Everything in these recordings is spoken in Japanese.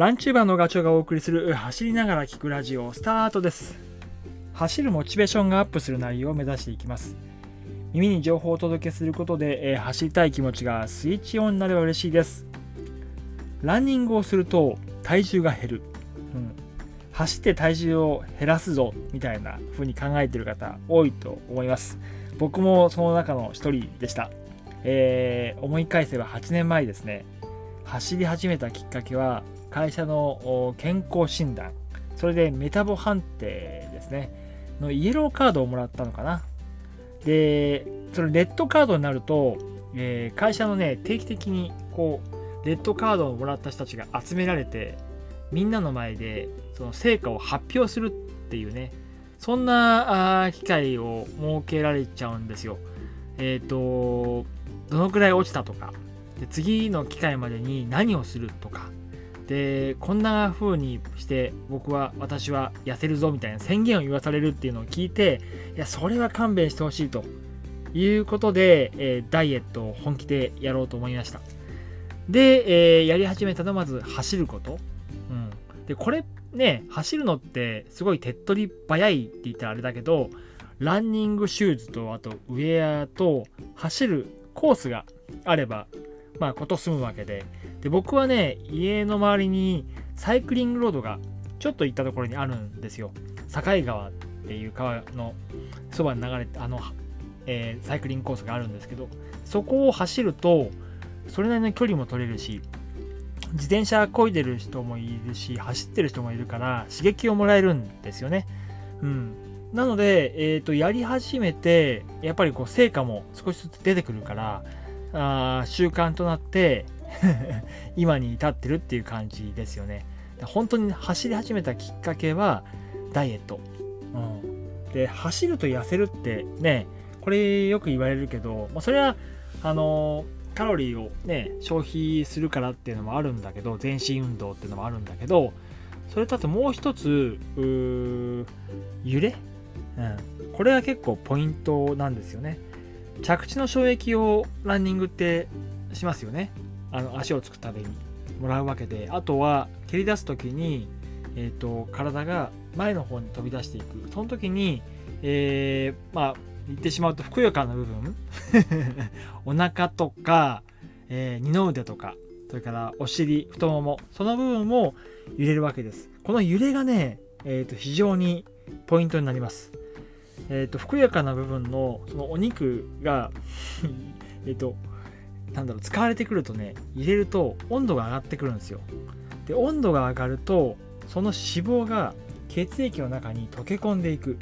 ランチューバーのガチョウがお送りする走りながら聞くラジオスタートです。走るモチベーションがアップする内容を目指していきます。耳に情報をお届けすることで、え走りたい気持ちがスイッチオンになれば嬉しいです。ランニングをすると体重が減る、うん、走って体重を減らすぞみたいな風に考えている方多いと思います。僕もその中の一人でした、えー思い返せば8年前ですね。走り始めたきっかけは会社の健康診断それでメタボ判定ですね。のイエローカードをもらったのかな。でそれレッドカードになると、えー会社のね定期的にこうレッドカードをもらった人たちが集められてみんなの前でその成果を発表するっていうねそんな機会を設けられちゃうんですよ。えっ、とどのくらい落ちたとかで次の機会までに何をするとかでこんな風にして僕は私は痩せるぞみたいな宣言を言わされるっていうのを聞いていやそれは勘弁してほしいということで、えーダイエットを本気でやろうと思いました。で、えーやり始めたのはまず走ること、うん、でこれね走るのってすごい手っ取り早いって言ったらあれだけどランニングシューズとあとウェアと走るコースがあればまあこと済むわけで。で僕はね家の周りにサイクリングロードがちょっと行ったところにあるんですよ。境川っていう川のそばに流れてあの、えーサイクリングコースがあるんですけどそこを走るとそれなりの距離も取れるし自転車漕いでる人もいるし走ってる人もいるから刺激をもらえるんですよね。うん。なので、えー、とやり始めてやっぱりこう成果も少しずつ出てくるからあ習慣となって 今に至ってるっていう感じですよね。本当に走り始めたきっかけはダイエット、うん、で走ると痩せるってねこれよく言われるけど、まあ、それはあのカロリーをね消費するからっていうのもあるんだけど全身運動っていうのもあるんだけどそれとあともう一つ揺れ、うん、これは結構ポイントなんですよね。着地の衝撃をランニングってしますよね。あの足をつくためにもらうわけで。あとは蹴り出す時に、えー、と体が前の方に飛び出していく。その時に、えーまあ言ってしまうとふくよかな部分。お腹とか、えー二の腕とかそれからお尻太ももその部分も揺れるわけです。この揺れがね、えー、と非常にポイントになりますえー、とふくよかな部分のそのお肉が えっとなんだろう使われてくるとね入れると温度が上がってくるんですよ。で温度が上がるとその脂肪が血液の中に溶け込んでいく。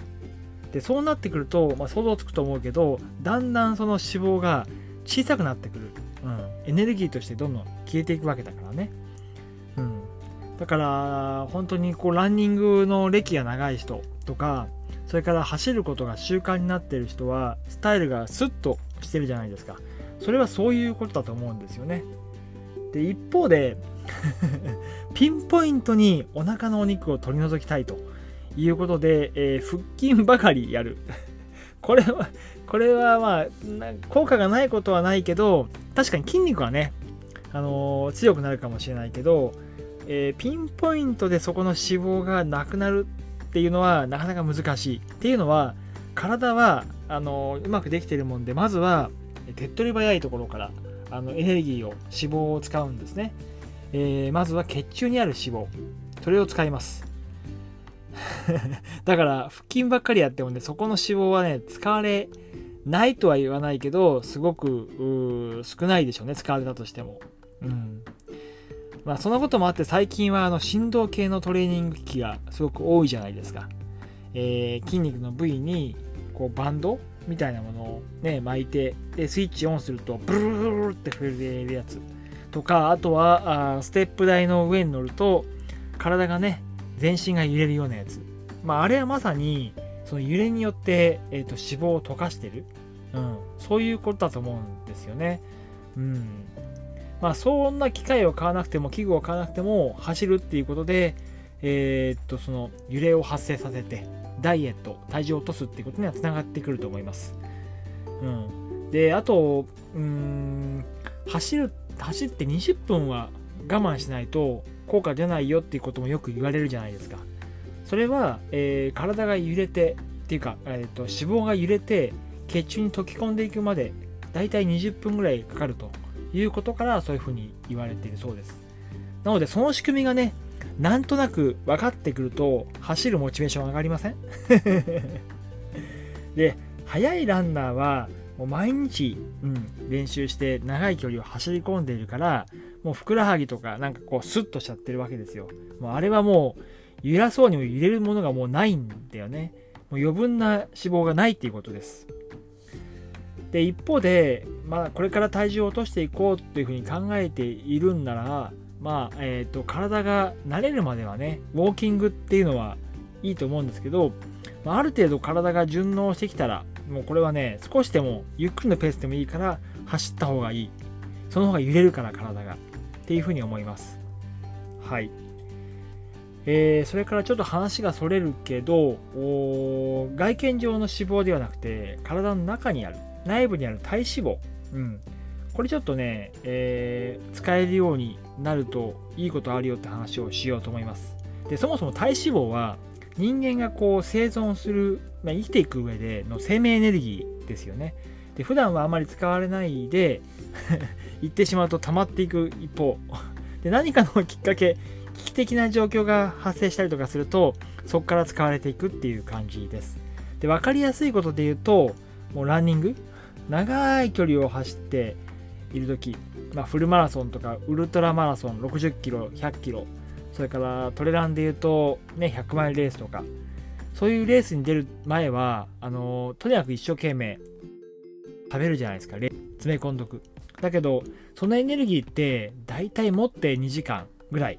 でそうなってくると、まあ、想像つくと思うけどだんだんその脂肪が小さくなってくる、うん、エネルギーとしてどんどん消えていくわけだからね、うん、だから本当にこうランニングの歴が長い人とかそれから走ることが習慣になっている人はスタイルがスッとしてるじゃないですか。それはそういうことだと思うんですよね。で一方で ピンポイントにお腹のお肉を取り除きたいということで、えー腹筋ばかりやる。これはこれはまあ効果がないことはないけど確かに筋肉はね、あのー強くなるかもしれないけど、えーピンポイントでそこの脂肪がなくなるっていうのはなかなか難しい。っていうのは体はあのうまくできてるもんでまずは手っ取り早いところからあのエネルギーを脂肪を使うんですね、えーまずは血中にある脂肪。それを使います。だから腹筋ばっかりやってもねそこの脂肪はね使われないとは言わないけどすごく少ないでしょうね。使われたとしても。うん。まあそんなこともあって最近はあの振動系のトレーニング機器がすごく多いじゃないですか、えー筋肉の部位にこうバンドみたいなものをね巻いてでスイッチオンするとブルルルルルって震えるやつ。とかあとはあステップ台の上に乗ると体がね全身が揺れるようなやつ。まああれはまさにその揺れによって、えー、と脂肪を溶かしてる、うん、そういうことだと思うんですよね。うん。まあそんな機械を買わなくても器具を買わなくても走るっていうことでえーっとその揺れを発生させてダイエット体重を落とすっていうことにはつながってくると思います。うん、であとうん走る走って20分は我慢しないと効果出ないよっていうこともよく言われるじゃないですか。それは、えー、体が揺れてっていうか、えーと、脂肪が揺れて血中に溶け込んでいくまでだいたい20分ぐらいかかると。いうことからそういうふうに言われているそうです。なのでその仕組みがねなんとなく分かってくると走るモチベーション上がりません？で速いランナーはもう毎日、うん、練習して長い距離を走り込んでいるからもうふくらはぎとかなんかこうスッとしちゃってるわけですよ。もうあれはもう揺らそうにも揺れるものがもうないんだよね。もう余分な脂肪がないっていうことです。で一方で、まあ、これから体重を落としていこうというふうに考えているんならまあえーと、体が慣れるまではねウォーキングっていうのはいいと思うんですけど、まあ、ある程度体が順応してきたらもうこれはね少しでもゆっくりのペースでもいいから走った方がいい。その方が揺れるから体が。っていうふうに思います。はい。えー、それからちょっと話がそれるけど外見上の脂肪ではなくて体の中にある内部にある体脂肪、うん、これちょっとね、えー、使えるようになるといいことあるよって話をしようと思います。でそもそも体脂肪は人間がこう生存する、まあ、生きていく上での生命エネルギーですよね。で普段はあまり使われないで 言ってしまうと溜まっていく一方で何かのきっかけ危機的な状況が発生したりとかするとそこから使われていくっていう感じです。で分かりやすいことで言うともうランニング長い距離を走っている時、まあ、フルマラソンとかウルトラマラソン60キロ100キロそれからトレランでいうと、ね、100マイルレースとかそういうレースに出る前はあのとにかく一生懸命食べるじゃないですか詰め込んどく。だけどそのエネルギーって大体持って2時間ぐらい。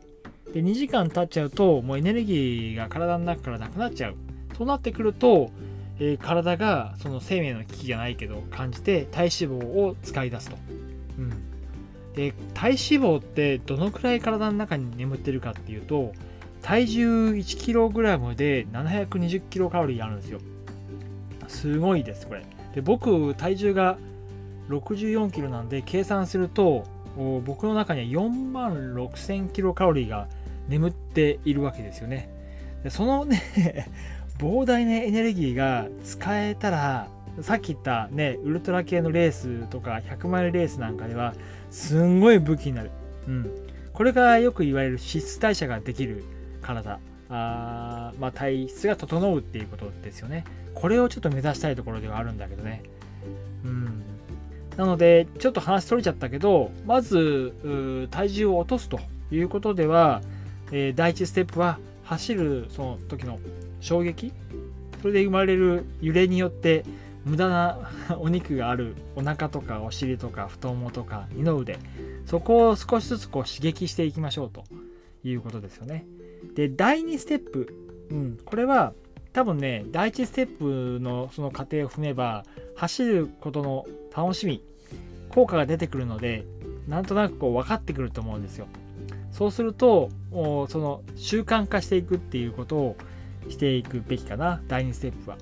で2時間経っちゃうともうエネルギーが体の中からなくなっちゃう。そうなってくると、えー、体がその生命の危機じゃないけど感じて体脂肪を使い出すと。うん、で体脂肪ってどのくらい体の中に眠ってるかっていうと体重 1kg で720キロカロリーあるんですよ。すごいですこれ。で僕体重が64キロなんで計算すると僕の中には4万6000キロカロリーが眠っているわけですよね。でそのね膨大なエネルギーが使えたらさっき言ったね、ウルトラ系のレースとか100マイルレースなんかでは、すんごい武器になる。うん。これがよく言われる脂質代謝ができる体。あまあ、体質が整うっていうことですよね。これをちょっと目指したいところではあるんだけどね。うん。なので、ちょっと話取れちゃったけど、まず、体重を落とすということでは、えー、第一ステップは走るその時の衝撃？それで生まれる揺れによって無駄な お肉があるお腹とかお尻とか太ももとか二の腕。そこを少しずつこう刺激していきましょうということですよね。で第2ステップ、うん、これは多分ね第1ステップのその過程を踏めば走ることの楽しみ効果が出てくるのでなんとなくこう分かってくると思うんですよ。そうするとその習慣化していくっていうことをしていくべきかな。第2ステップは。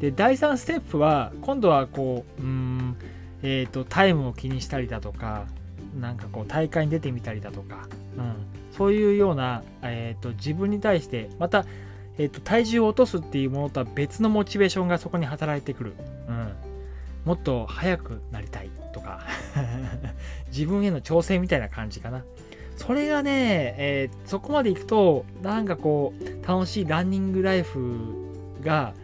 で第3ステップは今度はこううん、えーと、タイムを気にしたりだとかなんかこう大会に出てみたりだとか、うん、そういうような、えーと、自分に対してまた、えーと、体重を落とすっていうものとは別のモチベーションがそこに働いてくる、うん、もっと速くなりたいとか。自分への挑戦みたいな感じかな。それがね、えー、そこまでいくとなんかこう楽しいランニングライフが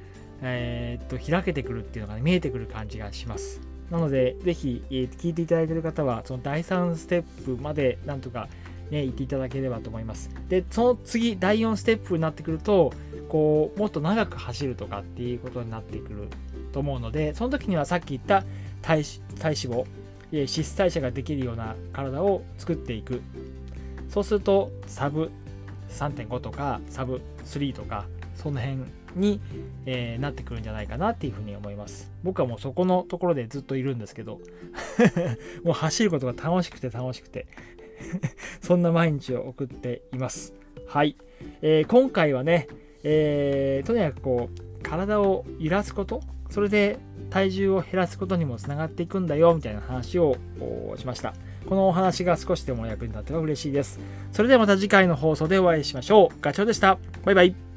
えー、っと開けてくるっていうのが、ね、見えてくる感じがします。なので、ぜひ、えー、聞いていただいている方は、その第3ステップまでなんとかね、行っていただければと思います。で、その次、第4ステップになってくると、こう、もっと長く走るとかっていうことになってくると思うので、その時にはさっき言った体体脂肪、脂質代謝ができるような体を作っていく。そうすると、サブ3.5とか、サブ3とか、その辺に、えー、なってくるんじゃないかなっていうふうに思います。僕はもうそこのところでずっといるんですけど、もう走ることが楽しくて楽しくて そんな毎日を送っています。はい。えー、今回はね、えー、とにかくこう、体を揺らすこと、それで体重を減らすことにもつながっていくんだよみたいな話をしましたこのお話が少しでも役に立てば嬉しいです。それではまた次回の放送でお会いしましょう。ガチョウでした。バイバイ。